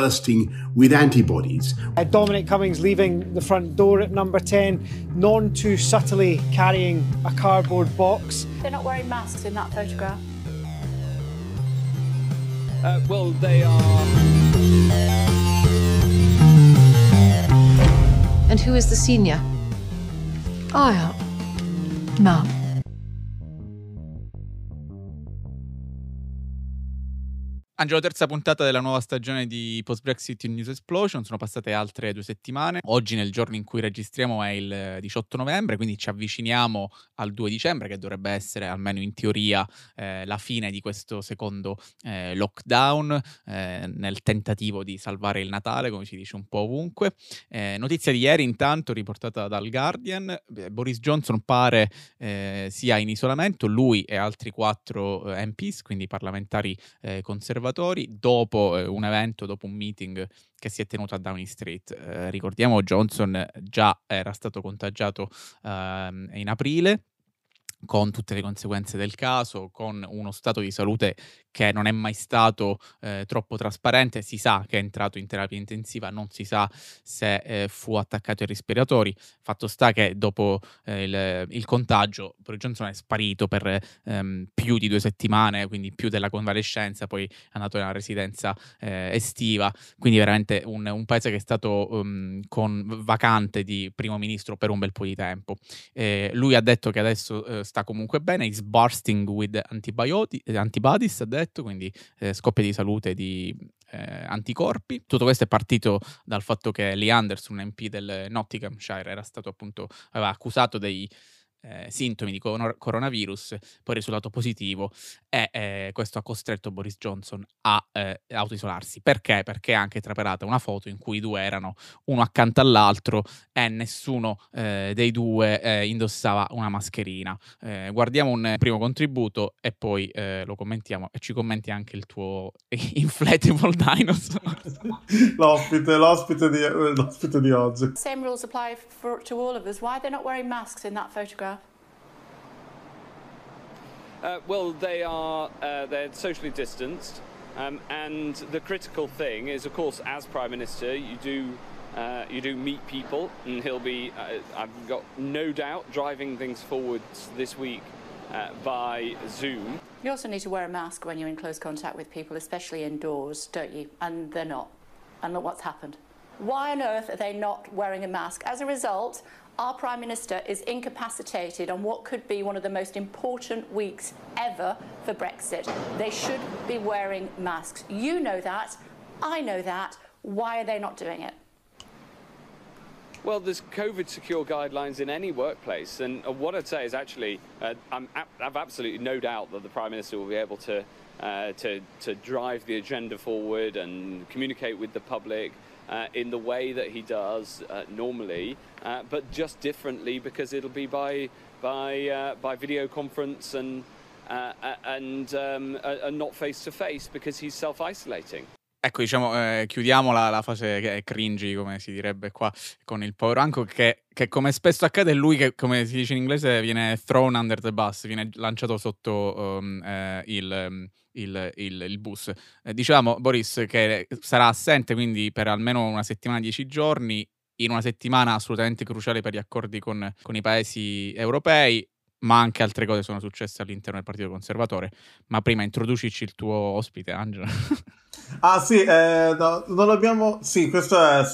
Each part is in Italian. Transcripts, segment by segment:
bursting with antibodies. Uh, Dominic Cummings leaving the front door at number 10, none too subtly carrying a cardboard box. They're not wearing masks in that photograph. Uh, well, they are. And who is the senior? I am. No. Angelo, terza puntata della nuova stagione di Post Brexit News Explosion. Sono passate altre due settimane. Oggi, nel giorno in cui registriamo, è il 18 novembre, quindi ci avviciniamo al 2 dicembre, che dovrebbe essere, almeno in teoria, eh, la fine di questo secondo eh, lockdown, eh, nel tentativo di salvare il Natale, come si dice un po' ovunque. Eh, notizia di ieri, intanto, riportata dal Guardian: Boris Johnson pare eh, sia in isolamento, lui e altri quattro eh, MPs, quindi parlamentari conservatori conservatori dopo eh, un evento, dopo un meeting che si è tenuto a Downing Street. Eh, ricordiamo Johnson già era stato contagiato eh, in aprile con tutte le conseguenze del caso, con uno stato di salute che non è mai stato eh, troppo trasparente, si sa che è entrato in terapia intensiva, non si sa se eh, fu attaccato ai respiratori, fatto sta che dopo eh, il, il, contagio Boris Johnson è sparito per ehm, più di due settimane, quindi più della convalescenza, poi è andato nella residenza eh, estiva, quindi veramente un, un, paese che è stato um, con, vacante di primo ministro per un bel po' di tempo. lui ha detto che adesso eh, sta comunque bene, is bursting with antibodies, ha detto quindi eh, scoppia di salute di eh, anticorpi. Tutto questo è partito dal fatto che Lee Anderson, MP del Nottinghamshire, era stato appunto, aveva accusato dei eh, sintomi di coronavirus, poi risultato positivo e eh, questo ha costretto Boris Johnson a eh, autoisolarsi. Perché? Perché ha anche traperata una foto in cui i due erano uno accanto all'altro e nessuno eh, dei due eh, indossava una mascherina. Eh, guardiamo un primo contributo e poi lo commentiamo e ci commenti anche il tuo inflatable dinosaur. l'ospite, l'ospite di, l'ospite di oggi. Same rules apply for, to all of us. Why are they not wearing masks in that photograph? Uh, well, they are uh, they're socially distanced, um, and the critical thing is, of course, as prime minister, you do uh, you do meet people, and he'll be, uh, I've got no doubt, driving things forward this week uh, by Zoom. You also need to wear a mask when you're in close contact with people, especially indoors, don't you? And they're not. And look what's happened. Why on earth are they not wearing a mask? As a result, our Prime Minister is incapacitated on what could be one of the most important weeks ever for Brexit. They should be wearing masks. You know that. I know that. Why are they not doing it? Well, there's COVID secure guidelines in any workplace, and uh, what I'd say is actually, uh, i have absolutely no doubt that the Prime Minister will be able to, uh, to, to drive the agenda forward and communicate with the public uh, in the way that he does uh, normally, uh, but just differently because it'll be by by uh, by video conference and uh, and, um, and not face to face because he's self isolating. Ecco, diciamo, eh, chiudiamo la, la, fase cringy, come si direbbe qua, con il povero Anco, che, che, come spesso accade è lui che, come si dice in inglese, viene thrown under the bus, viene lanciato sotto um, eh, il, um, il, il, il, bus. Eh, dicevamo, Boris, che sarà assente quindi per almeno una settimana, dieci giorni, in una settimana assolutamente cruciale per gli accordi con, con i paesi europei, ma anche altre cose sono successe all'interno del Partito Conservatore. Ma prima introducici il tuo ospite, Angela. Ah sì, eh, no, non abbiamo... Sì, questo è,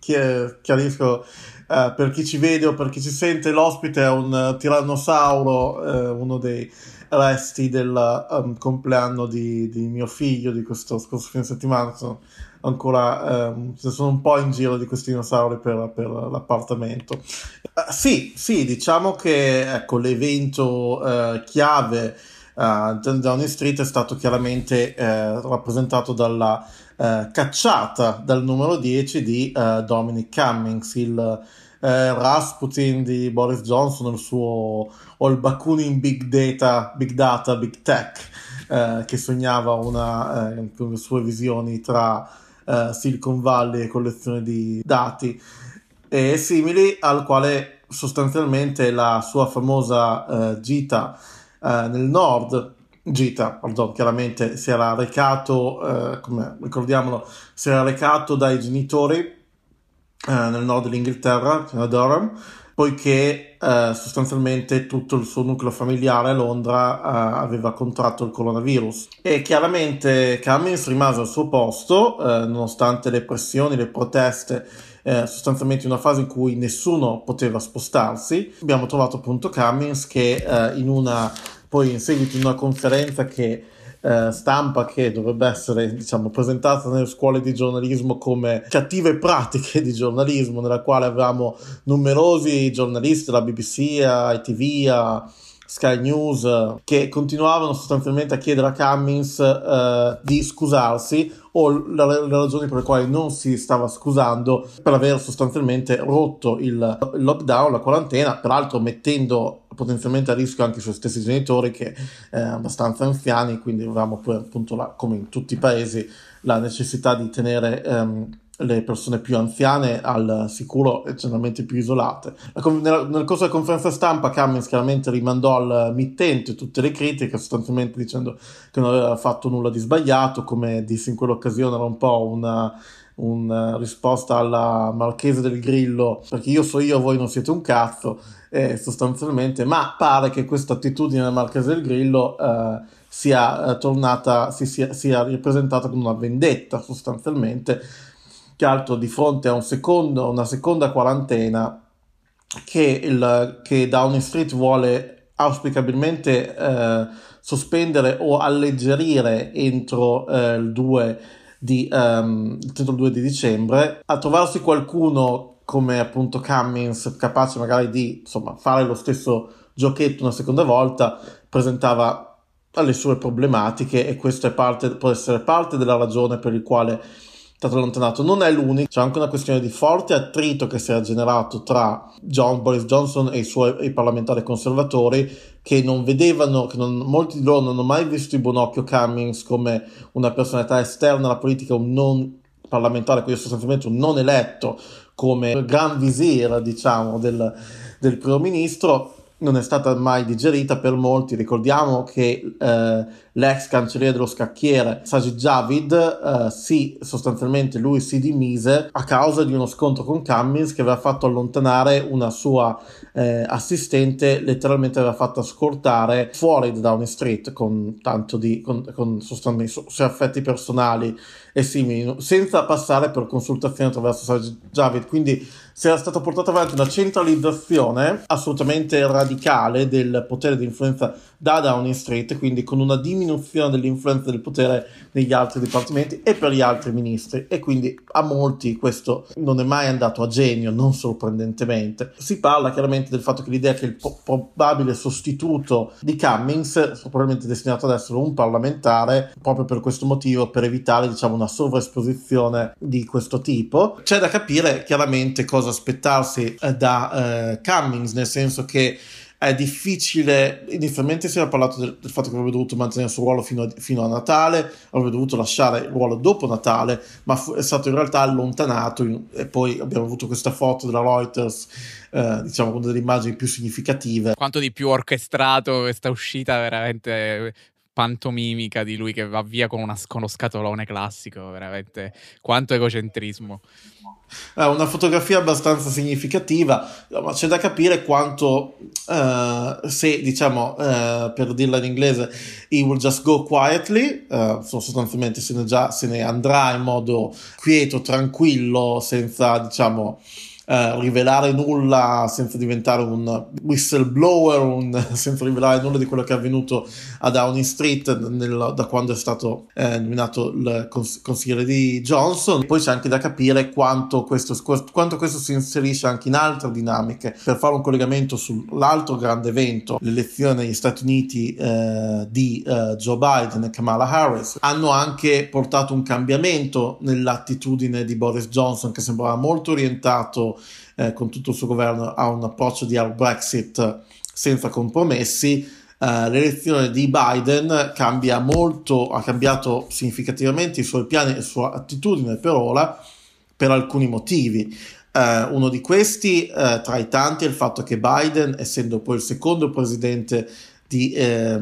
chiarisco, eh, per chi ci vede o per chi ci sente, l'ospite è un tirannosauro, eh, uno dei resti del um, compleanno di, di, mio figlio di questo scorso fine settimana. Sono ancora um, sono un po' in giro di questi dinosauri per, per l'appartamento. Uh, sì, sì, diciamo che ecco, l'evento uh, chiave uh, Downing Street è stato chiaramente uh, rappresentato dalla cacciata dal numero 10 di Dominic Cummings, il Rasputin di Boris Johnson, il suo All Bakunin Big Data, Big Data, Big Tech, che sognava una, con le sue visioni tra Silicon Valley e collezione di dati e simili, al quale sostanzialmente la sua famosa gita eh, nel nord gita, pardon, chiaramente si era recato, eh, come ricordiamolo, si era recato dai genitori eh, nel nord dell'Inghilterra, a Durham, poiché eh, sostanzialmente tutto il suo nucleo familiare a Londra eh, aveva contratto il coronavirus. E chiaramente Cummins rimase al suo posto eh, nonostante le pressioni, le proteste eh, sostanzialmente in una fase in cui nessuno poteva spostarsi. Abbiamo trovato appunto Cummins che eh, in una poi in seguito in una conferenza che eh, stampa che dovrebbe essere diciamo, presentata nelle scuole di giornalismo come cattive pratiche di giornalismo, nella quale avevamo numerosi giornalisti, la BBC, ITV, Sky News, che continuavano sostanzialmente a chiedere a Cummings eh, di scusarsi o le, le, ragioni per le quali non si stava scusando per aver sostanzialmente rotto il, il lockdown, la quarantena, peraltro mettendo potenzialmente a rischio anche i suoi stessi genitori che eh, abbastanza anziani, quindi avevamo poi appunto la, come in tutti i paesi la necessità di tenere ehm, le persone più anziane al sicuro e generalmente più isolate. Nel, nel corso della conferenza stampa Cummings chiaramente rimandò al mittente tutte le critiche, sostanzialmente dicendo che non aveva fatto nulla di sbagliato, come disse in quell'occasione era un po' una, una risposta alla Marchese del Grillo, perché io so io, voi non siete un cazzo, eh, sostanzialmente, ma pare che questa attitudine del Marchese del Grillo eh, sia eh, tornata, si sia, sia ripresentata come una vendetta sostanzialmente che altro di fronte a un secondo, una seconda quarantena che, il, che Downing Street vuole auspicabilmente eh, sospendere o alleggerire entro eh, il 2 di, um, il 2 di dicembre, a trovarsi qualcuno come appunto Cummings capace magari di insomma, fare lo stesso giochetto una seconda volta, presentava le sue problematiche e questo parte, può essere parte della ragione per il quale stato allontanato. Non è l'unico, c'è anche una questione di forte attrito che si è generato tra John, Boris Johnson e i suoi i parlamentari conservatori che non vedevano, che non, molti di loro non hanno mai visto di buon occhio Cummings come una personalità esterna alla politica, un non parlamentare, quindi sostanzialmente un non eletto come gran visir, diciamo, del, del primo ministro non è stata mai digerita per molti. Ricordiamo che eh, l'ex cancelliere dello scacchiere Sajid Javid, eh, sì, sostanzialmente lui si dimise a causa di uno scontro con Cummins che aveva fatto allontanare una sua eh, assistente, letteralmente aveva fatto scortare fuori da Downing Street con tanto di con, con sostanzialmente affetti personali e simili, senza passare per consultazione attraverso Sajid Javid. Quindi si era stata portata avanti una centralizzazione assolutamente radicale del potere di influenza da Downing Street, quindi con una diminuzione dell'influenza del potere negli altri dipartimenti e per gli altri ministri. E quindi a molti questo non è mai andato a genio, non sorprendentemente. Si parla chiaramente del fatto che l'idea che il po- probabile sostituto di Cummings probabilmente destinato ad essere un parlamentare, proprio per questo motivo, per evitare diciamo una sovraesposizione di questo tipo. C'è da capire chiaramente cosa aspettarsi eh, da eh, Cummings, nel senso che è difficile. Inizialmente si era parlato del, del, fatto che avrebbe dovuto mantenere il suo ruolo fino a, fino a, Natale, avrebbe dovuto lasciare il ruolo dopo Natale, ma fu, è stato in realtà allontanato. In, e poi abbiamo avuto questa foto della Reuters, eh, diciamo, con delle immagini più significative. Quanto di più orchestrato questa uscita, veramente pantomimica di lui che va via con, una, con lo scatolone classico, veramente quanto egocentrismo. È una fotografia abbastanza significativa, ma c'è da capire quanto, uh, se diciamo, uh, per dirla in inglese, he will just go quietly, uh, sostanzialmente se ne, già, se ne andrà in modo quieto, tranquillo, senza, diciamo, eh, rivelare nulla senza diventare un whistleblower, un, senza rivelare nulla di quello che è avvenuto a Downing Street nel, da quando è stato eh, nominato il cons- consigliere di Johnson. Poi c'è anche da capire quanto questo, quanto questo si inserisce anche in altre dinamiche. Per fare un collegamento sull'altro grande evento, l'elezione negli Stati Uniti eh, di eh, Joe Biden e Kamala Harris, hanno anche portato un cambiamento nell'attitudine di Boris Johnson che sembrava molto orientato eh, con tutto il suo governo a un approccio di hard Brexit senza compromessi. Uh, l'elezione di Biden cambia molto, ha cambiato significativamente i suoi piani e la sua attitudine per ora per alcuni motivi. Uh, uno di questi, uh, tra i tanti, è il fatto che Biden, essendo poi il secondo presidente di, eh,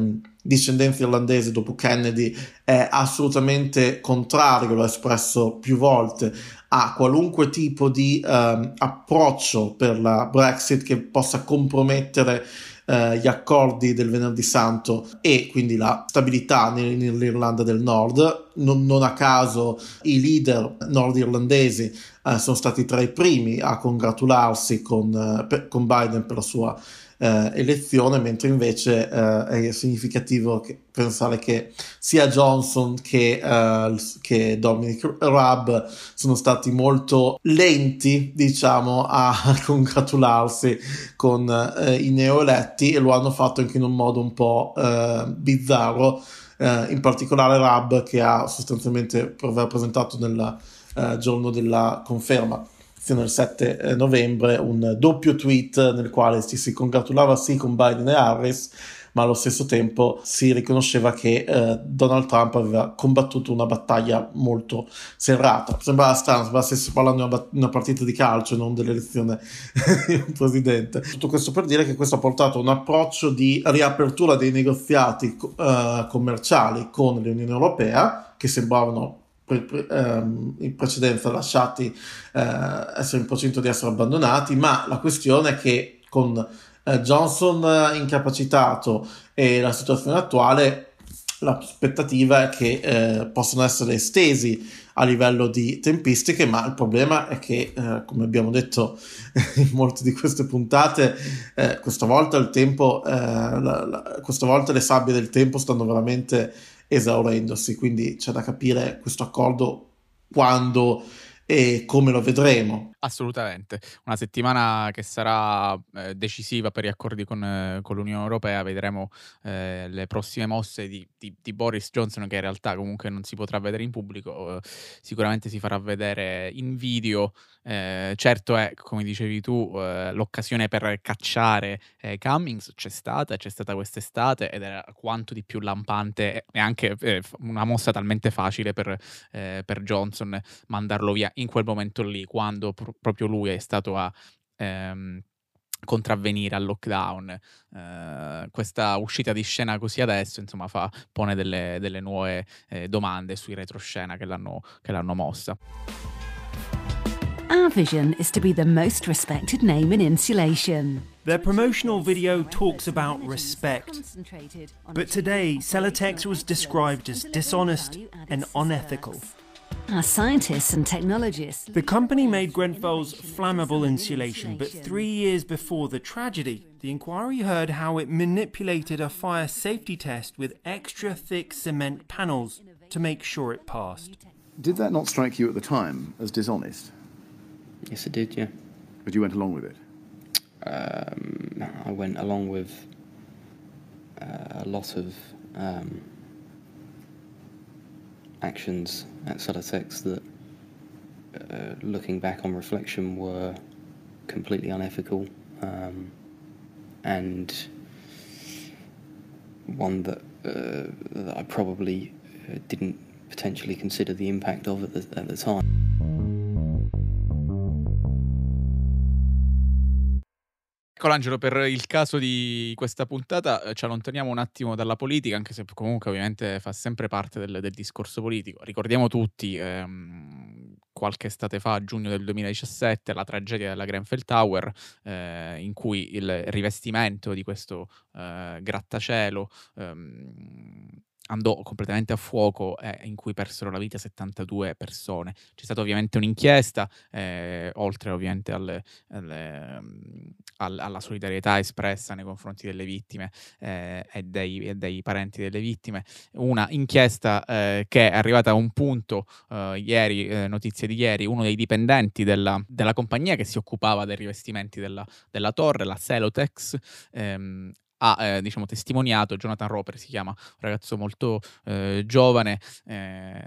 discendenza irlandese dopo Kennedy è assolutamente contrario, l'ha espresso più volte, a qualunque tipo di um, approccio per la Brexit che possa compromettere uh, gli accordi del venerdì santo e quindi la stabilità nell'Irlanda del Nord. Non, non a caso i leader nordirlandesi uh, sono stati tra i primi a congratularsi con, uh, per, con Biden per la sua eh, elezione, mentre invece eh, è significativo che, pensare che sia Johnson che, eh, che Dominic Raab sono stati molto lenti, diciamo, a congratularsi con eh, i neoeletti e lo hanno fatto anche in un modo un po' eh, bizzarro. Uh, in particolare Rab che ha sostanzialmente presentato nel uh, giorno della conferma fino al 7 eh, novembre un doppio tweet nel quale ci si congratulava sì con Biden e Harris, ma allo stesso tempo si riconosceva che eh, Donald Trump aveva combattuto una battaglia molto serrata. Sembrava strano, sembrava stesse parlando di una, una, partita di calcio, non dell'elezione di un presidente. Tutto questo per dire che questo ha portato a un approccio di riapertura dei negoziati uh, commerciali con l'Unione Europea, che sembravano in precedenza lasciati eh, essere in procinto di essere abbandonati, ma la questione è che con eh, Johnson incapacitato e la situazione attuale, l'aspettativa è che eh, possano essere estesi a livello di tempistiche, ma il problema è che, eh, come abbiamo detto in molte di queste puntate, eh, questa volta il tempo, eh, la, la, questa volta le sabbie del tempo stanno veramente esaurendosi, quindi c'è da capire questo accordo quando e come lo vedremo. Assolutamente, una settimana che sarà eh, decisiva per gli accordi con, eh, con l'Unione Europea, vedremo eh, le prossime mosse di, di, di, Boris Johnson che in realtà comunque non si potrà vedere in pubblico, eh, sicuramente si farà vedere in video, eh, certo è, come dicevi tu, eh, l'occasione per cacciare Cummings. C'è stata, c'è stata quest'estate ed era quanto di più lampante e anche una mossa talmente facile per, per Johnson mandarlo via in quel momento lì, quando proprio lui è stato a ehm, contravvenire al lockdown. Eh, questa uscita di scena così adesso, insomma, fa, pone delle, delle nuove eh, domande sui retroscena che l'hanno, che l'hanno mossa. Our vision is to be the most respected name in insulation. Their promotional video talks about respect. But today, Celotex was described as dishonest and unethical. Our scientists and technologists. The company made Grenfell's flammable insulation, but three years before the tragedy, the inquiry heard how it manipulated a fire safety test with extra thick cement panels to make sure it passed. Did that not strike you at the time as dishonest? Yes, it did, yeah. But you went along with it? Um, I went along with uh, a lot of um, actions at Celotex that, uh, looking back on reflection, were completely unethical um, and one that, uh, that I probably uh, didn't potentially consider the impact of at the, at the time. Colangelo, per il caso di questa puntata eh, ci allontaniamo un attimo dalla politica, anche se comunque ovviamente fa sempre parte del, del discorso politico. Ricordiamo tutti, ehm, qualche estate fa, giugno del 2017, la tragedia della Grenfell Tower, eh, in cui il rivestimento di questo eh, grattacielo ehm, andò completamente a fuoco e in cui persero la vita 72 persone. C'è stata ovviamente un'inchiesta, eh, oltre ovviamente alle, alle, um, alla solidarietà espressa nei confronti delle vittime eh, e, dei, e, dei, parenti delle vittime, una inchiesta eh, che è arrivata a un punto eh, ieri, eh, notizie di ieri, uno dei dipendenti della, della, compagnia che si occupava dei rivestimenti della, della torre, la Celotex, ehm, ha eh, diciamo, testimoniato, Jonathan Roper si chiama, un ragazzo molto eh, giovane, eh,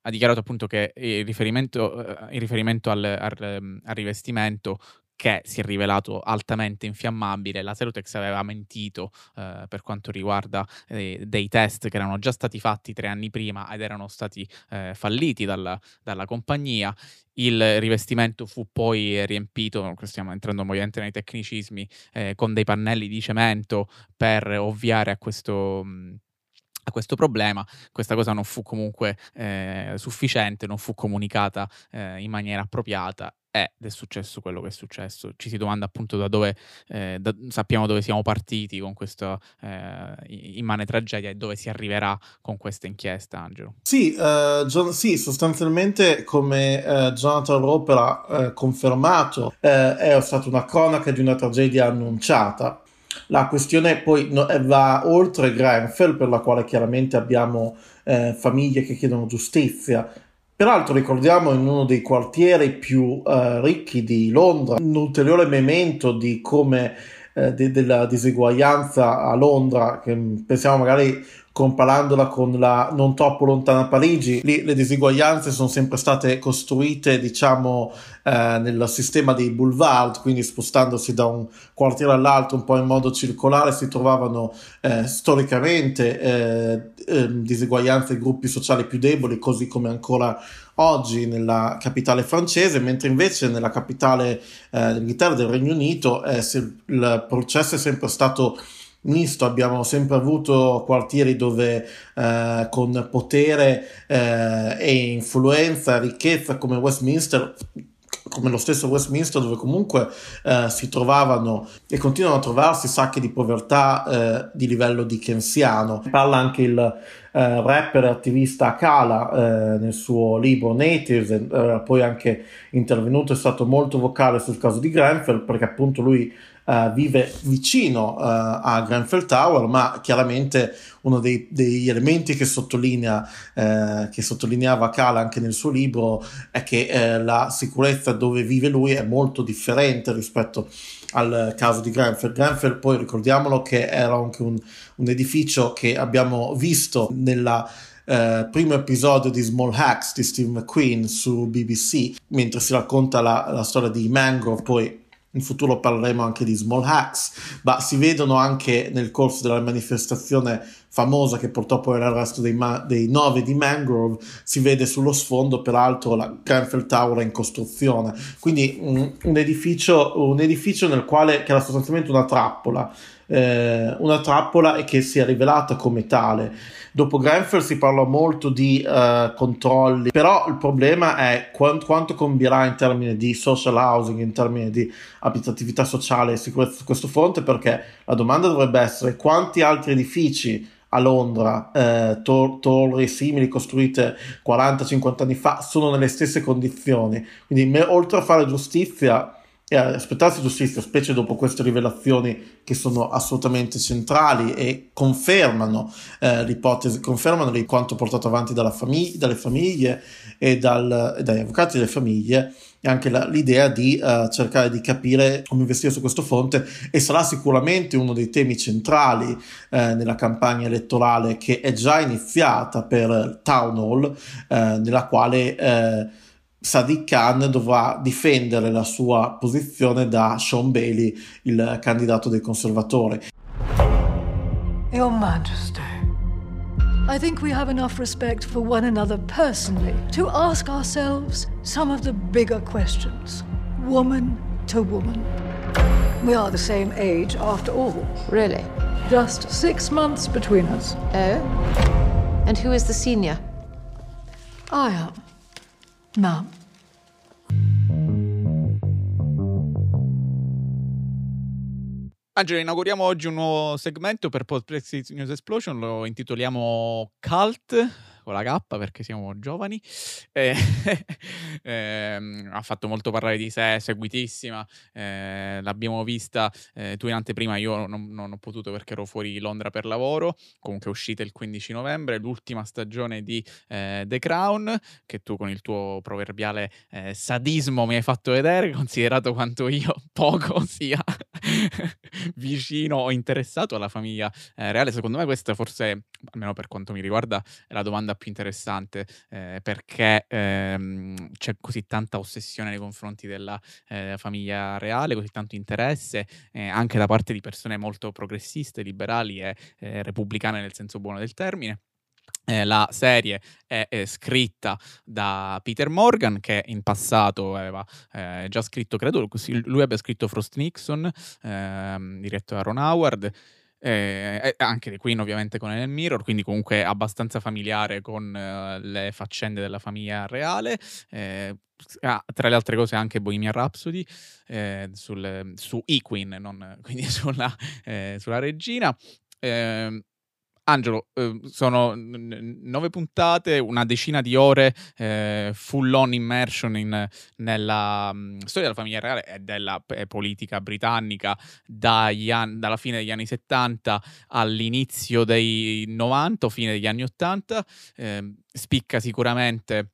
ha dichiarato appunto che il riferimento, eh, in riferimento al, al, al, rivestimento che si è rivelato altamente infiammabile. La Celotex aveva mentito eh, per quanto riguarda eh, dei test che erano già stati fatti tre anni prima ed erano stati eh, falliti dalla, dalla, compagnia. Il rivestimento fu poi riempito, stiamo entrando ovviamente nei tecnicismi, eh, con dei pannelli di cemento per ovviare a questo... Mh, a questo problema. Questa cosa non fu comunque eh, sufficiente, non fu comunicata eh, in maniera appropriata ed è successo quello che è successo. Ci si domanda appunto da dove eh, da, sappiamo dove siamo partiti con questa eh, immane tragedia e dove si arriverà con questa inchiesta, Angelo. Sì, uh, John, sì sostanzialmente come uh, Jonathan Roper ha uh, confermato, è stata una cronaca di una tragedia annunciata. La questione poi no, va oltre Grenfell, per la quale chiaramente abbiamo famiglie che chiedono giustizia, Peraltro ricordiamo in uno dei quartieri più uh, ricchi di Londra un ulteriore memento di come uh, de- della diseguaglianza a Londra, che pensiamo magari comparandola con la non troppo lontana Parigi, lì le diseguaglianze sono sempre state costruite, diciamo, eh, nel sistema dei boulevard, quindi spostandosi da un quartiere all'altro un po' in modo circolare, si trovavano eh, storicamente eh, ehm, diseguaglianze e gruppi sociali più deboli, così come ancora oggi nella capitale francese, mentre invece nella capitale eh, dell'Inghilterra del Regno Unito eh, il processo è sempre stato misto, abbiamo sempre avuto quartieri dove eh, con potere eh, e influenza, ricchezza come Westminster come lo stesso Westminster dove comunque eh, si trovavano e continuano a trovarsi sacchi di povertà eh, di livello dickensiano. Parla anche il eh, rapper e attivista Kala eh, nel suo libro Natives, eh, poi anche intervenuto, è stato molto vocale sul caso di Grenfell perché appunto lui uh, vive vicino uh, a Grenfell Tower, ma chiaramente uno dei, degli elementi che, sottolinea, uh, che sottolineava Kala anche nel suo libro è che la sicurezza dove vive lui è molto differente rispetto al caso di Grenfell. Grenfell poi ricordiamolo che era anche un, un edificio che abbiamo visto nella Uh, primo episodio di Small Hacks di Steve McQueen su BBC, mentre si racconta la, la storia di Mangrove, poi in futuro parleremo anche di small hacks, ma si vedono anche nel corso della manifestazione famosa che portò poi all'arresto dei, ma- dei nove di Mangrove, si vede sullo sfondo peraltro la Grenfell Tower in costruzione, quindi un, un, edificio, un edificio nel quale che era sostanzialmente una trappola, eh, una trappola e che si è rivelata come tale. Dopo Grenfell si parla molto di uh, controlli, però il problema è quant- quanto combierà in termini di social housing, in termini di abitatività sociale e sicurezza su questo fronte, perché la domanda dovrebbe essere quanti altri edifici a Londra, eh, tor- torri simili costruite 40-50 anni fa, sono nelle stesse condizioni. Quindi, me- oltre a fare giustizia, e aspettarsi giustizia, specie dopo queste rivelazioni che sono assolutamente centrali e confermano eh, l'ipotesi, confermano di quanto portato avanti famig- dalle famiglie e, dal, dagli avvocati delle famiglie e anche la, l'idea di uh, cercare di capire come investire su questo fronte e sarà sicuramente uno dei temi centrali eh, nella campagna elettorale che è già iniziata per Town Hall, eh, nella quale eh, Sadiq Khan dovrà difendere la sua posizione da Sean Bailey, il candidato dei conservatori. Your Majesty, I think we have enough respect for one another personally to ask ourselves some of the bigger questions, woman to woman. We are the same age after all. Really? Just six months between us. Oh? And who is the senior? I am. Ma'am. Angelo, inauguriamo oggi un nuovo segmento per Post Brexit News Explosion, lo intitoliamo Cult con la K perché siamo giovani. E, ehm, ha fatto molto parlare di sé, seguitissima. Eh, l'abbiamo vista eh, tu in anteprima, io non, non, ho potuto perché ero fuori Londra per lavoro. Comunque è uscita il 15 novembre, l'ultima stagione di eh, The Crown, che tu con il tuo proverbiale eh, sadismo mi hai fatto vedere, considerato quanto io poco sia vicino o interessato alla famiglia eh, reale. Secondo me questa forse, almeno per quanto mi riguarda, è la domanda più interessante eh, perché ehm, c'è così tanta ossessione nei confronti della eh, famiglia reale, così tanto interesse eh, anche da parte di persone molto progressiste, liberali e eh, repubblicane nel senso buono del termine. Eh, la serie è, è, scritta da Peter Morgan, che in passato aveva eh, già scritto, credo lui abbia scritto Frost Nixon, ehm, diretto da Ron Howard. eh, anche The Queen ovviamente con Ellen Mirror, quindi comunque abbastanza familiare con eh, le faccende della famiglia reale. Eh, ah, tra le altre cose anche Bohemian Rhapsody eh, sul, su E-Queen, non, quindi sulla, eh, sulla regina. Eh, Angelo, eh, sono nove puntate, una decina di ore eh, full on immersion in, nella mm, storia della famiglia reale e della eh, politica britannica an- dalla fine degli anni 70 all'inizio dei 90 o fine degli anni 80. Ehm, spicca sicuramente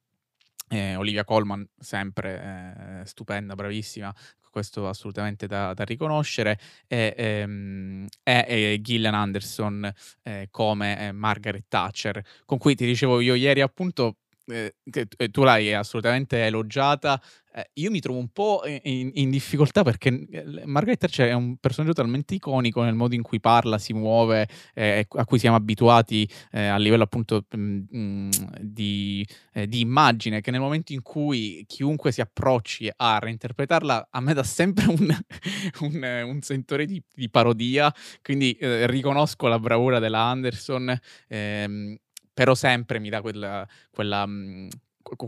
eh, Olivia Colman, sempre eh, stupenda, bravissima, questo assolutamente da, da riconoscere, e, ehm, e Gillian Anderson eh, come eh, Margaret Thatcher, con cui ti dicevo io ieri appunto eh, che tu l'hai assolutamente elogiata. Eh, io mi trovo un po' in, in, difficoltà perché eh, Margaret Thatcher è un personaggio talmente iconico nel modo in cui parla, si muove, eh, a cui siamo abituati eh, a livello appunto mh, di, di, immagine, che nel momento in cui chiunque si approcci a reinterpretarla, a me dà sempre un, un, un sentore di, di, parodia. Quindi riconosco la bravura della Anderson. Ehm, però sempre mi dà quella, quella mh,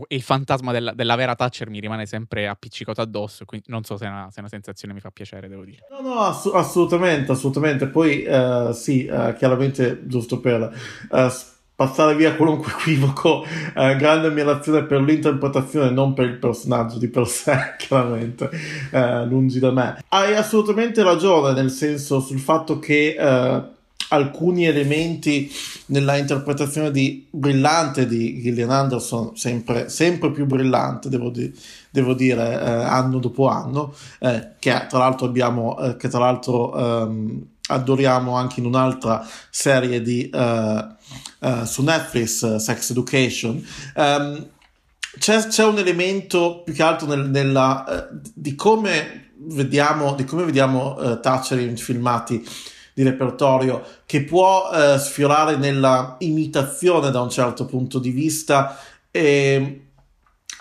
il fantasma della, della, vera Thatcher mi rimane sempre appiccicato addosso, quindi non so se è una, se è una sensazione mi fa piacere, devo dire. No, no, ass- assolutamente, assolutamente. Poi uh, sì, uh, chiaramente, giusto per uh, passare via qualunque equivoco, grande ammirazione per l'interpretazione, non per il personaggio di per sé, chiaramente, lungi da me. Hai assolutamente ragione, nel senso sul fatto che alcuni elementi nella interpretazione di, brillante di Gillian Anderson, sempre, sempre più brillante, devo, di, devo dire, eh, anno dopo anno, eh, che tra l'altro abbiamo, eh, che tra l'altro ehm, adoriamo anche in un'altra serie di, eh, eh, su Netflix, Sex Education. Um, c'è, c'è, un elemento più che altro nel, nella, di come vediamo, di come vediamo Thatcher in filmati di repertorio che può eh, sfiorare nella imitazione da un certo punto di vista e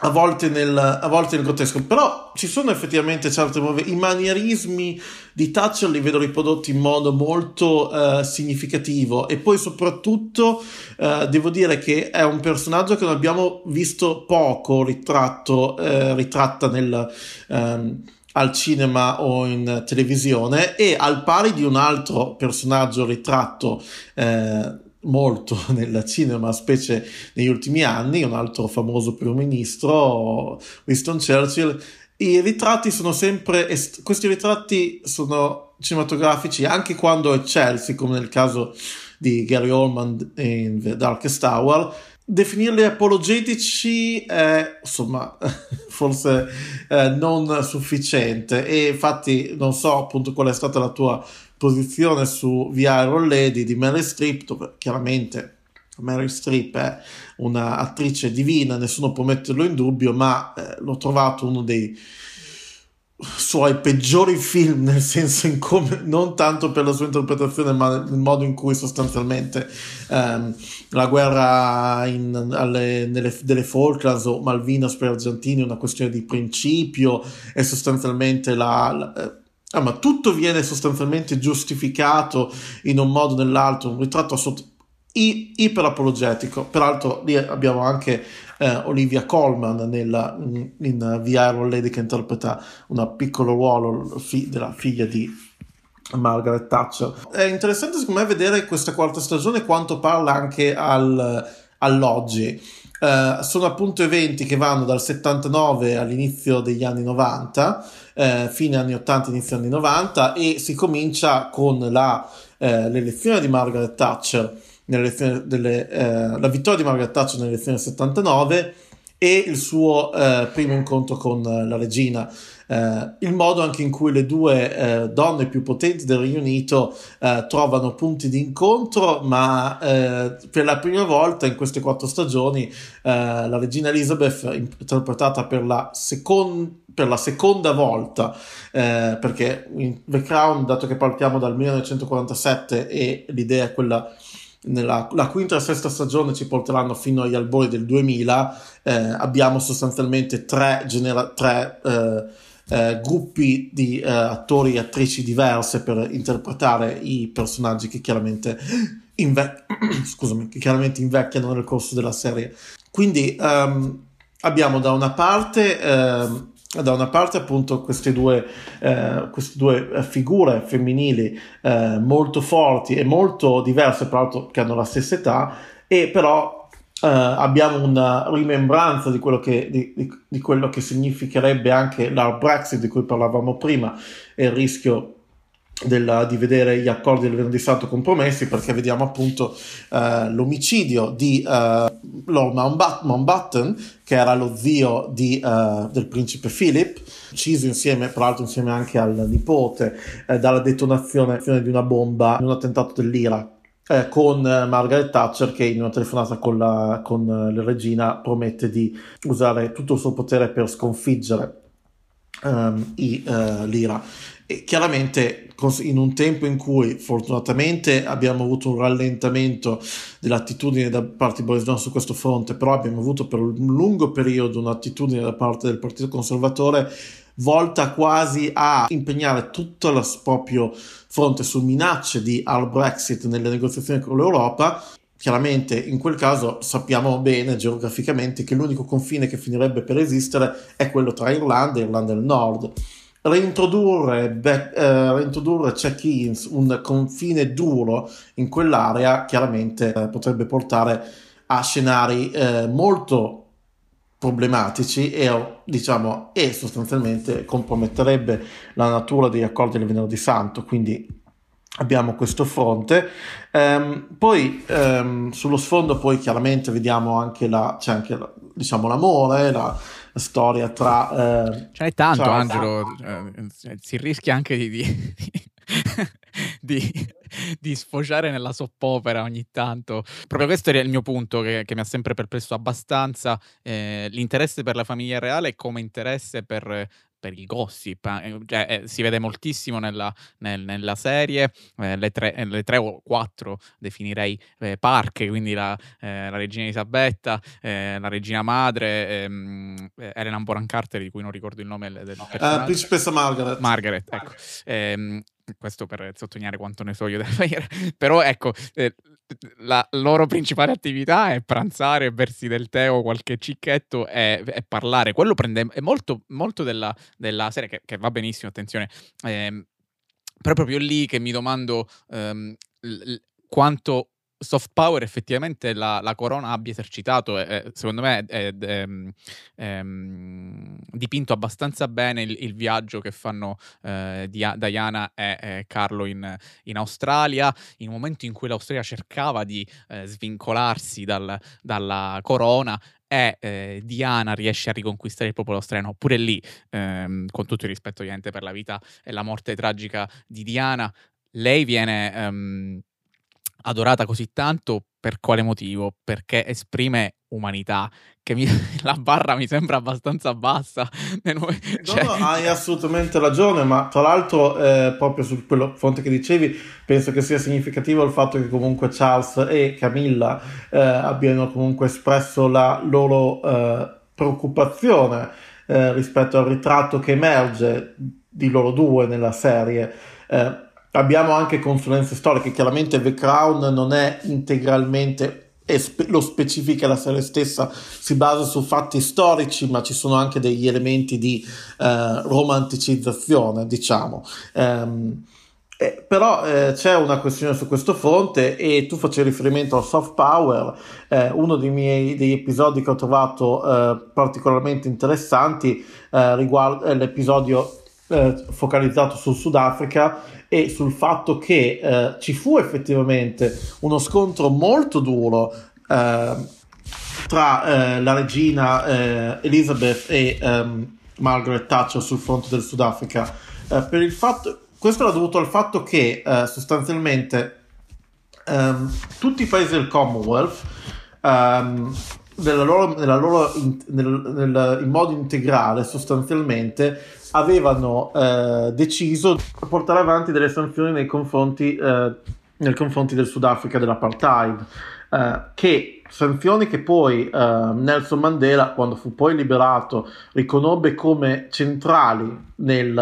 a volte, nel, a volte nel grottesco, però ci sono effettivamente certe nuove i manierismi di Thatcher li vedo riprodotti in modo molto uh, significativo. E poi soprattutto uh, devo dire che è un personaggio che non abbiamo visto poco ritratto, uh, ritratta nel um, al cinema o in televisione e al pari di un altro personaggio ritratto eh, molto nel cinema, specie negli ultimi anni, un altro famoso primo ministro, Winston Churchill. I ritratti sono sempre, est- questi ritratti sono cinematografici anche quando eccelsi, come nel caso di Gary Oldman in The Darkest Hour, definirli apologetici è insomma forse eh, non sufficiente. E infatti non so appunto qual è stata la tua posizione su The Iron Lady di Mary Streep dove chiaramente Mary Streep è un'attrice divina nessuno può metterlo in dubbio ma eh, l'ho trovato uno dei suoi peggiori film, nel senso in come, non tanto per la sua interpretazione, ma nel modo in cui sostanzialmente ehm, la guerra in, alle, nelle, delle Falklands o Malvinas per Argentini è una questione di principio e sostanzialmente la, la eh, ah, ma tutto viene sostanzialmente giustificato in un modo o nell'altro, un ritratto assolutamente iperapologetico. Peraltro lì abbiamo anche eh, Olivia Colman nella, in, in Iron Lady che interpreta un piccolo ruolo fi, della figlia di Margaret Thatcher. È interessante secondo me vedere questa quarta stagione quanto parla anche al, all'oggi. Uh, sono appunto eventi che vanno dal 79 all'inizio degli anni 90, uh, fine anni 80, inizio anni 90 e si comincia con la, uh, l'elezione di Margaret Thatcher delle, eh, la vittoria di Margaret Thatcher nell'elezione del 79 e il suo eh, primo incontro con la regina. Eh, il modo anche in cui le due eh, donne più potenti del Regno Unito eh, trovano punti di incontro, ma eh, per la prima volta in queste quattro stagioni la regina Elizabeth, interpretata per la, secon- per la seconda volta, perché in The Crown, dato che partiamo dal 1947 e l'idea è quella nella la quinta e sesta stagione ci porteranno fino agli albori del 2000, eh, abbiamo sostanzialmente tre, genera- tre eh, eh, gruppi di eh, attori e attrici diverse per interpretare i personaggi che chiaramente, inve- scusami, che chiaramente invecchiano nel corso della serie. Quindi um, abbiamo da una parte um, da una parte appunto queste due, eh, queste due eh, figure femminili eh, molto forti e molto diverse, tra l'altro che hanno la stessa età, e però eh, abbiamo una rimembranza di quello, che, di, di, di quello che significherebbe anche l'hard Brexit di cui parlavamo prima e il rischio della, di vedere gli accordi del venerdì santo compromessi perché vediamo appunto uh, l'omicidio di uh, Lord Mountbatten che era lo zio di, uh, del principe Philip ucciso insieme peraltro insieme anche al nipote dalla detonazione di una bomba in un attentato dell'Ira eh, con Margaret Thatcher che in una telefonata con la, con la regina promette di usare tutto il suo potere per sconfiggere um, i, l'Ira. E chiaramente in un tempo in cui fortunatamente abbiamo avuto un rallentamento dell'attitudine da parte di Boris Johnson su questo fronte, però abbiamo avuto per un lungo periodo un'attitudine da parte del Partito Conservatore volta quasi a impegnare tutto il proprio fronte su minacce di hard Brexit nelle negoziazioni con l'Europa. Chiaramente in quel caso sappiamo bene geograficamente che l'unico confine che finirebbe per esistere è quello tra Irlanda e Irlanda del Nord reintrodurre, back, eh, reintrodurre check-ins, un confine duro in quell'area, chiaramente eh, potrebbe portare a scenari eh, molto problematici e, diciamo, e sostanzialmente comprometterebbe la natura degli accordi del venerdì santo. Quindi abbiamo questo fronte. Um, poi um, sullo sfondo poi chiaramente vediamo anche, la, c'è anche la, diciamo, l'amore, la, storia tra... Eh, Ce n'è tanto, tra... Angelo, eh, si rischia anche di, di, di, di, sfociare nella soppopera ogni tanto. Proprio questo è il mio punto che, che mi ha sempre perplesso abbastanza, eh, l'interesse per la famiglia reale come interesse per per il gossip, eh, cioè, eh, si vede moltissimo nella, nel, nella serie, eh, le, tre, eh, le, tre, o quattro definirei eh, parche, quindi la, eh, la regina Elisabetta, la regina madre, ehm, Elena Bonham Carter, di cui non ricordo il nome del personaggio. principessa Margaret. Margaret, ecco. Ehm, questo per sottolineare quanto ne so io della maniera. Però ecco, eh, la loro principale attività è pranzare, bersi del tè o qualche cicchetto e, e parlare. Quello prende è molto, molto della, della serie, che, che, va benissimo, attenzione. Eh, però proprio lì che mi domando ehm, l- quanto soft power effettivamente la, la corona abbia esercitato, eh, secondo me è, è, è, è, dipinto abbastanza bene il, il viaggio che fanno eh, Diana e, e Carlo in, in, Australia, in un momento in cui l'Australia cercava di eh, svincolarsi dal, dalla corona e eh, Diana riesce a riconquistare il popolo australiano, pure lì, ehm, con tutto il rispetto ovviamente per la vita e la morte tragica di Diana, lei viene... Ehm, adorata così tanto per quale motivo? Perché esprime umanità, che mi, la barra mi sembra abbastanza bassa. Cioè... No, no, hai assolutamente ragione, ma tra l'altro eh, proprio su quello fronte che dicevi, penso che sia significativo il fatto che comunque Charles e Camilla eh, abbiano comunque espresso la loro eh, preoccupazione eh, rispetto al ritratto che emerge di loro due nella serie eh, Abbiamo anche consulenze storiche, chiaramente The Crown non è integralmente lo specifica la serie stessa, si basa su fatti storici, ma ci sono anche degli elementi di eh, romanticizzazione, diciamo. Um, eh, però eh, c'è una questione su questo fronte e tu facevi riferimento al soft power, eh, uno dei miei degli episodi che ho trovato eh, particolarmente interessanti eh, riguarda l'episodio focalizzato sul Sudafrica e sul fatto che eh, ci fu effettivamente uno scontro molto duro eh, tra eh, la regina eh, Elizabeth e ehm, Margaret Thatcher sul fronte del Sudafrica. Eh, per il fatto, questo era dovuto al fatto che eh, sostanzialmente ehm, tutti i paesi del Commonwealth ehm, nella loro, nella loro in, nel, nel, in modo integrale sostanzialmente avevano eh, deciso di portare avanti delle sanzioni nei confronti, eh, nei confronti del Sudafrica dell'apartheid. Eh, che sanzioni che poi eh, Nelson Mandela, quando fu poi liberato, riconobbe come centrali nel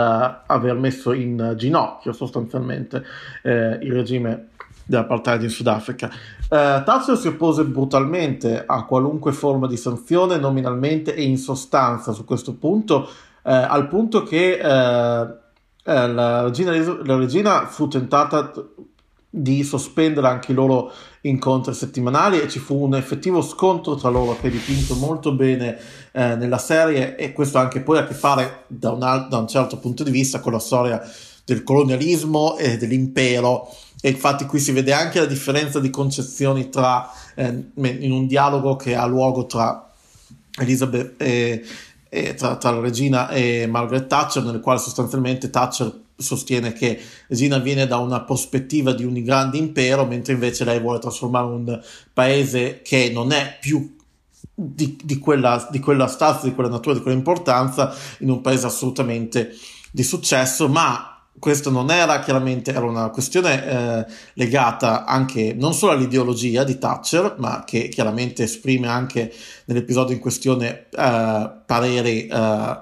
aver messo in ginocchio sostanzialmente eh, il regime dell'apartheid in Sudafrica. Eh, Thatcher si oppose brutalmente a qualunque forma di sanzione nominalmente e in sostanza su questo punto, eh, al punto che eh, eh la, regina, la regina fu tentata di sospendere anche i loro incontri settimanali e ci fu un effettivo scontro tra loro che è dipinto molto bene eh, nella serie e questo anche poi ha a che fare da un, da un certo punto di vista con la storia del colonialismo e dell'impero. E infatti qui si vede anche la differenza di concezioni tra, eh, in un dialogo che ha luogo tra Elizabeth e, e tra, tra, la regina e Margaret Thatcher, nel quale sostanzialmente Thatcher sostiene che Regina viene da una prospettiva di un grande impero, mentre invece lei vuole trasformare un paese che non è più di, di, quella, di quella stazza, di quella natura, di quella importanza, in un paese assolutamente di successo, ma questo non era chiaramente era una questione eh, legata anche non solo all'ideologia di Thatcher, ma che chiaramente esprime anche nell'episodio in questione eh, pareri eh,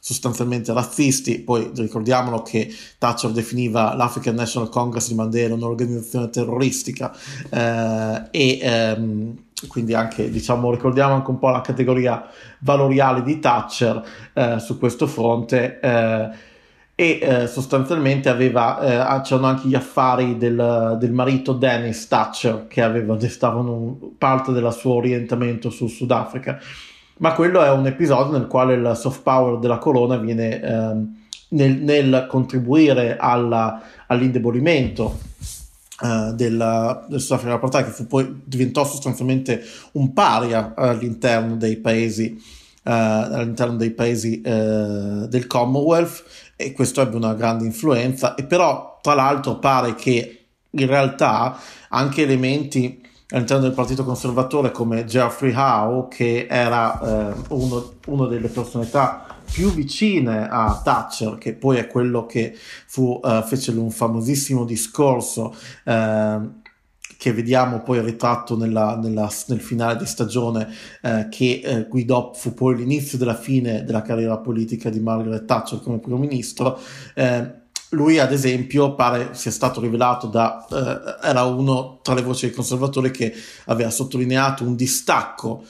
sostanzialmente razzisti. Poi ricordiamolo che Thatcher definiva l'African National Congress di Mandela un'organizzazione terroristica eh, e ehm, quindi anche diciamo ricordiamo anche un po' la categoria valoriale di Thatcher eh, su questo fronte eh, e eh, sostanzialmente aveva, eh, c'erano anche gli affari del, del, marito Dennis Thatcher che aveva, stavano parte del suo orientamento sul Sudafrica. Ma quello è un episodio nel quale il soft power della corona viene ehm, nel, nel, contribuire alla, all'indebolimento Uh, del, del Sudafrica Apartheid che fu poi diventò sostanzialmente un paria all'interno dei paesi all'interno dei paesi uh, del Commonwealth e questo ebbe una grande influenza e però tra l'altro pare che in realtà anche elementi all'interno del partito conservatore come Geoffrey Howe che era eh, uno, uno, delle personalità più vicine a Thatcher che poi è quello che fu, uh, fece un famosissimo discorso uh, che vediamo poi ritratto nella, nella, nel finale di stagione eh, che eh, guidò, fu poi l'inizio della fine della carriera politica di Margaret Thatcher come primo ministro. Eh, lui, ad esempio, pare sia stato rivelato da eh, era uno tra le voci dei conservatori che aveva sottolineato un distacco,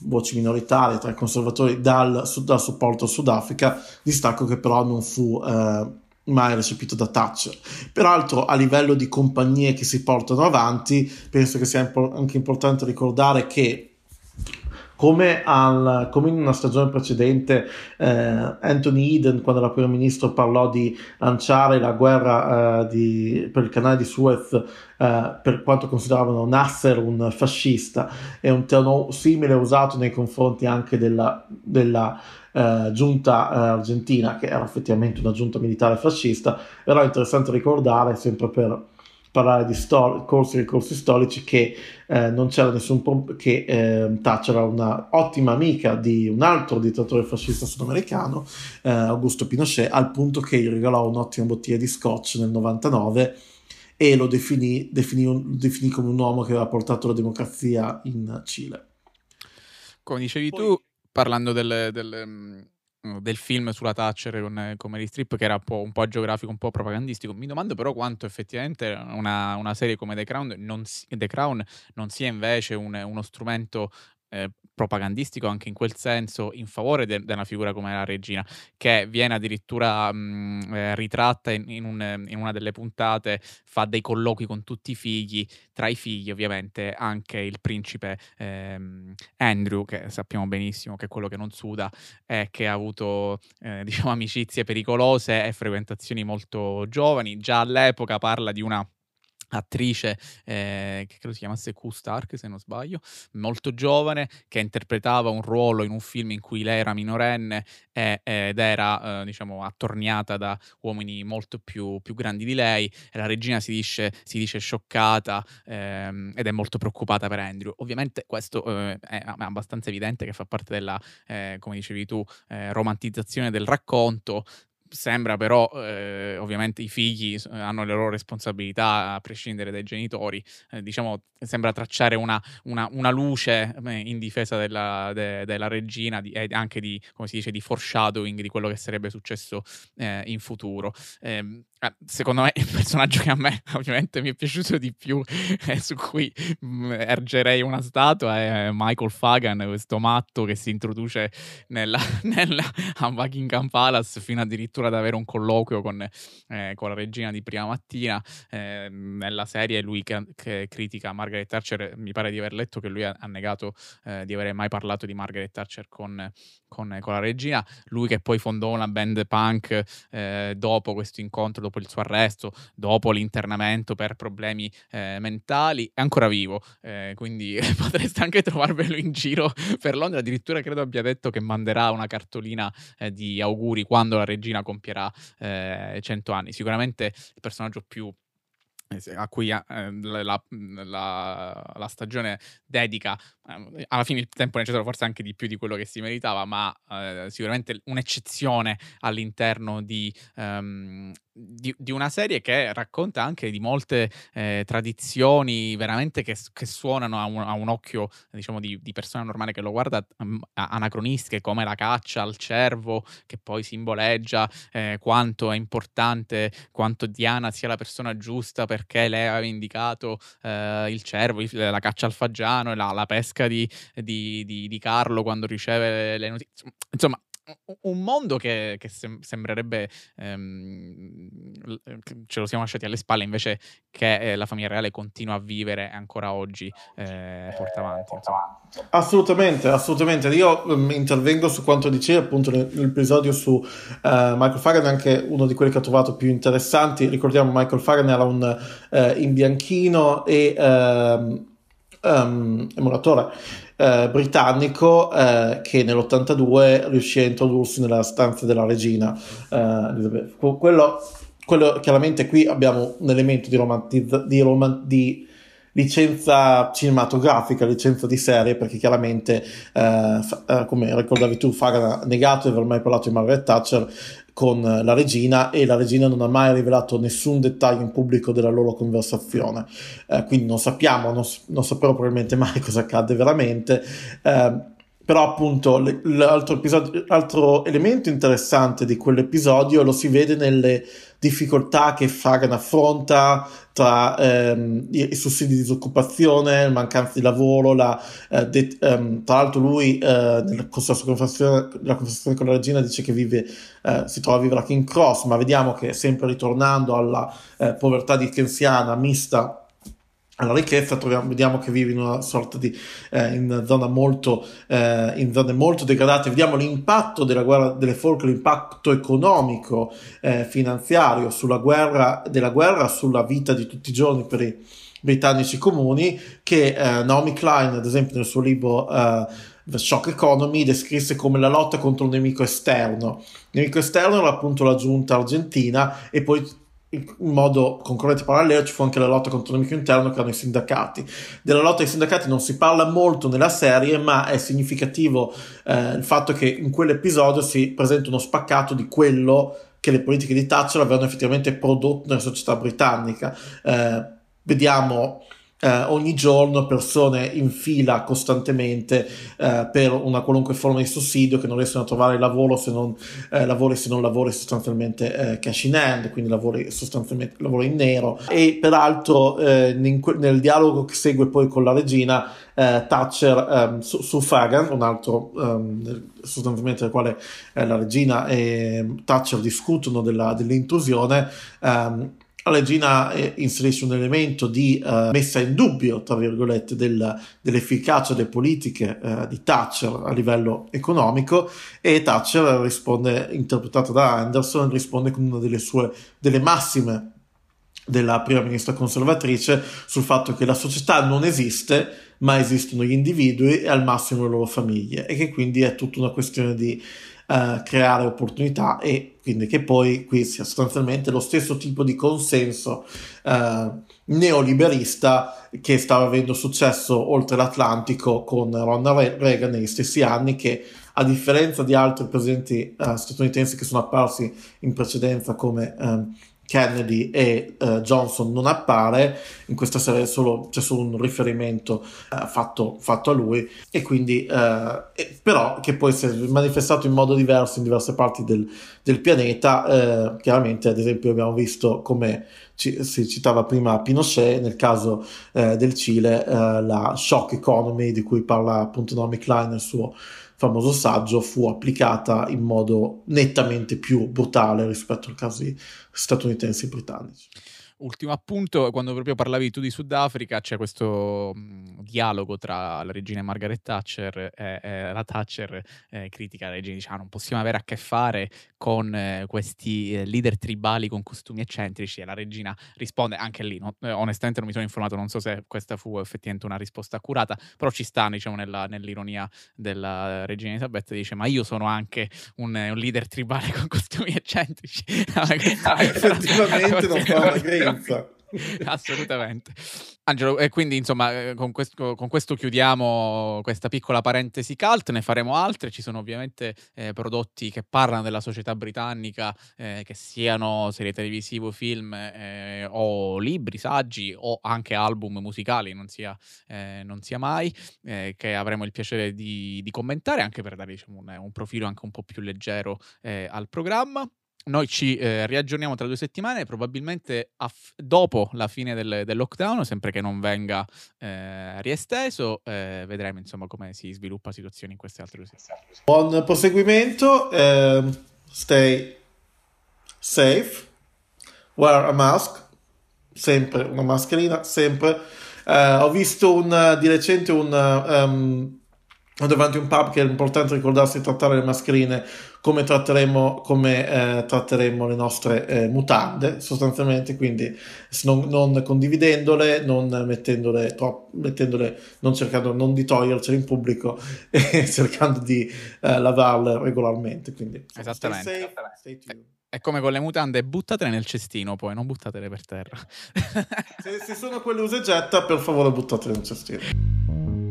voci minoritarie tra i conservatori dal, dal supporto al Sudafrica, distacco che però non fu eh, mai recepito da Thatcher. Peraltro, a livello di compagnie che si portano avanti, penso che sia anche importante ricordare che come, al, come, in una stagione precedente eh, Anthony Eden quando era primo ministro parlò di lanciare la guerra eh, di, per il canale di Suez eh, per quanto consideravano Nasser un fascista e un tono simile usato nei confronti anche della, della eh, giunta eh, argentina, che era effettivamente una giunta militare fascista, però è interessante ricordare, sempre per parlare di stor- corsi e corsi storici, che eh, non c'era nessun problema, che eh, Thatcher era una ottima amica di un altro dittatore fascista sudamericano, eh, Augusto Pinochet, al punto che gli regalò un'ottima bottiglia di scotch nel 99 e lo definì, definì, definì come un uomo che aveva portato la democrazia in Cile. Come dicevi Poi... tu, parlando del, del, mm, del, film sulla Thatcher con, con Mary Strip, che era un po', un po', geografico, un po' propagandistico, mi domando però quanto effettivamente una, una serie come The Crown non, The Crown non sia invece un, uno strumento eh, propagandistico anche in quel senso in favore di una figura come la regina, che viene addirittura mh, eh, ritratta in, in, un, in, una delle puntate, fa dei colloqui con tutti i figli, tra i figli ovviamente anche il principe ehm, Andrew, che sappiamo benissimo che è quello che non suda e che ha avuto eh, diciamo amicizie pericolose e frequentazioni molto giovani, già all'epoca parla di una attrice eh, che credo si chiamasse Q Stark se non sbaglio, molto giovane che interpretava un ruolo in un film in cui lei era minorenne e, ed era eh, diciamo attorniata da uomini molto più, più, grandi di lei e la regina si dice, si dice scioccata ehm, ed è molto preoccupata per Andrew. Ovviamente questo eh, è abbastanza evidente che fa parte della, eh, come dicevi tu, eh, romantizzazione del racconto Sembra però, eh, ovviamente, i figli hanno le loro responsabilità a prescindere dai genitori. Eh, diciamo, sembra tracciare una, una, una luce eh, in difesa della, de, della regina e anche di, come si dice, di foreshadowing di quello che sarebbe successo eh, in futuro. Eh, secondo me il personaggio che a me ovviamente mi è piaciuto di più e su cui mh, mm, ergerei una statua è Michael Fagan, questo matto che si introduce nella, nella, a Buckingham Palace fino addirittura ad avere un colloquio con, eh, con la regina di prima mattina. Eh, nella serie lui che, che, critica Margaret Thatcher, mi pare di aver letto che lui ha, ha negato eh, di avere mai parlato di Margaret Thatcher con, con, con, la regina. Lui che poi fondò una band punk eh, dopo questo incontro, dopo il suo arresto, dopo l'internamento per problemi eh, mentali, è ancora vivo. Eh, quindi potreste anche trovarvelo in giro per Londra. Addirittura credo abbia detto che manderà una cartolina eh, di auguri quando la regina compierà 100 eh, anni. Sicuramente il personaggio più eh, a cui eh, la, la, la, stagione dedica alla fine il tempo necessario forse anche di più di quello che si meritava ma eh, sicuramente un'eccezione all'interno di, um, di, di, una serie che racconta anche di molte eh, tradizioni veramente che, che suonano a un, a un, occhio diciamo di, di, persona normale che lo guarda um, anacronistiche come la caccia al cervo che poi simboleggia eh, quanto è importante quanto Diana sia la persona giusta perché lei aveva indicato il cervo la caccia al fagiano e la, la pesca di, di, di, Carlo quando riceve le notizie. Insomma un mondo che, che sem- sembrerebbe ehm, ce lo siamo lasciati alle spalle invece che eh, la famiglia reale continua a vivere ancora oggi eh, porta avanti insomma. assolutamente assolutamente. Io um, intervengo su quanto dicevi appunto nell'episodio su uh, Michael Fagan anche uno di quelli che ho trovato più interessanti. Ricordiamo Michael Fagan era un uh, in bianchino e um, um, emulatore eh, britannico eh, che nell'82 riuscì a introdursi nella stanza della regina. Eh, quello, quello, chiaramente qui abbiamo un elemento di, romantizza- di, rom- di licenza cinematografica, licenza di serie, perché chiaramente, eh, fa, eh, come ricordavi tu, Fagan ha negato di aver mai parlato di Margaret Thatcher, con la regina e la regina non ha mai rivelato nessun dettaglio in pubblico della loro conversazione, eh, quindi non sappiamo, non, non, sapremo probabilmente mai cosa accade veramente. Eh, però appunto l'altro, episodio, l'altro elemento interessante di quell'episodio lo si vede nelle difficoltà che Fagan affronta tra ehm, i, sussidi di disoccupazione, mancanza di lavoro, la, eh, de, ehm, tra l'altro lui eh, nella conversazione, la conversazione con la regina dice che vive, eh, si trova a vivere a King Cross, ma vediamo che sempre ritornando alla eh, povertà dickensiana mista alla ricchezza troviamo, vediamo che vive in una sorta di eh, in, zona molto, eh, in zone molto degradate. Vediamo l'impatto della guerra delle folk l'impatto economico eh, finanziario sulla guerra della guerra sulla vita di tutti i giorni per i britannici comuni che eh, Naomi Klein ad esempio nel suo libro eh, The Shock Economy descrisse come la lotta contro un nemico esterno. Il nemico esterno era appunto la giunta argentina e poi in modo concorrente parallelo ci fu anche la lotta contro il nemico interno che erano i sindacati. Della lotta ai sindacati non si parla molto nella serie, ma è significativo eh, il fatto che in quell'episodio si presenta uno spaccato di quello che le politiche di Thatcher avevano effettivamente prodotto nella società britannica. Eh, vediamo eh, ogni giorno persone in fila costantemente eh, per una qualunque forma di sussidio che non riescono a trovare lavoro se non eh, lavori se non lavori sostanzialmente eh, cash in hand quindi lavori sostanzialmente lavori in nero. E peraltro eh, in, nel dialogo che segue poi con la regina eh, Thatcher um, su, su, Fagan un altro um, sostanzialmente nel quale la regina e Thatcher discutono della, dell'intrusione um, la regina eh, inserisce un elemento di uh, messa in dubbio, tra virgolette, del, dell'efficacia delle politiche uh, di Thatcher a livello economico e Thatcher risponde, interpretata da Anderson, risponde con una delle sue delle massime della prima ministra conservatrice sul fatto che la società non esiste, ma esistono gli individui e al massimo le loro famiglie e che quindi è tutta una questione di uh, creare opportunità e quindi che poi qui sia sostanzialmente lo stesso tipo di consenso uh, neoliberista che stava avendo successo oltre l'Atlantico con Ronald Reagan negli stessi anni che a differenza di altri presidenti uh, statunitensi che sono apparsi in precedenza come um, Kennedy e uh, Johnson non appare, in questa serie solo, c'è solo un riferimento uh, fatto, fatto, a lui. E quindi uh, e, però che poi si è manifestato in modo diverso in diverse parti del, del pianeta, chiaramente ad esempio abbiamo visto come ci, si citava prima Pinochet, nel caso del Cile la shock economy di cui parla appunto Naomi Klein nel suo famoso saggio fu applicata in modo nettamente più brutale rispetto ai casi statunitensi e britannici. Ultimo appunto, quando proprio parlavi tu di Sudafrica, c'è questo mh, dialogo tra la regina Margaret Thatcher e, e la Thatcher eh, critica la regina, dice ah, non possiamo avere a che fare con eh, questi eh, leader tribali con costumi eccentrici e la regina risponde anche lì, no, eh, onestamente non mi sono informato, non so se questa fu effettivamente una risposta accurata, però ci sta diciamo nella, nell'ironia della regina Elisabetta, dice ma io sono anche un, un leader tribale con costumi eccentrici. Effettivamente non fa una differenza. Assolutamente. Angelo, e quindi insomma eh, con questo, con questo, chiudiamo questa piccola parentesi cult, ne faremo altre, ci sono ovviamente eh, prodotti che parlano della società britannica, eh, che siano serie televisive, film eh, o libri, saggi o anche album musicali, non sia, eh, non sia mai, eh, che avremo il piacere di, di, commentare anche per dare diciamo, un, un, profilo anche un po' più leggero al programma. Noi ci eh, riaggiorniamo tra due settimane, probabilmente aff- dopo la fine del, del, lockdown, sempre che non venga eh, riesteso. Eh, vedremo insomma come si sviluppa la situazione in queste altre due settimane. Buon proseguimento, ehm, stay safe, wear a mask, sempre una mascherina, sempre. Eh, ho visto un, di recente un... Um, davanti a un pub che è importante ricordarsi di trattare le mascherine come tratteremo, come, eh, tratteremo le nostre eh, mutande sostanzialmente quindi non, non condividendole non mettendole, troppo, mettendole non cercando non di togliercele in pubblico e cercando di eh, lavarle regolarmente quindi esattamente stay safe, stay è come con le mutande, buttatele nel cestino poi, non buttatele per terra. se, se sono quelle usegetta, per favore buttatele nel cestino.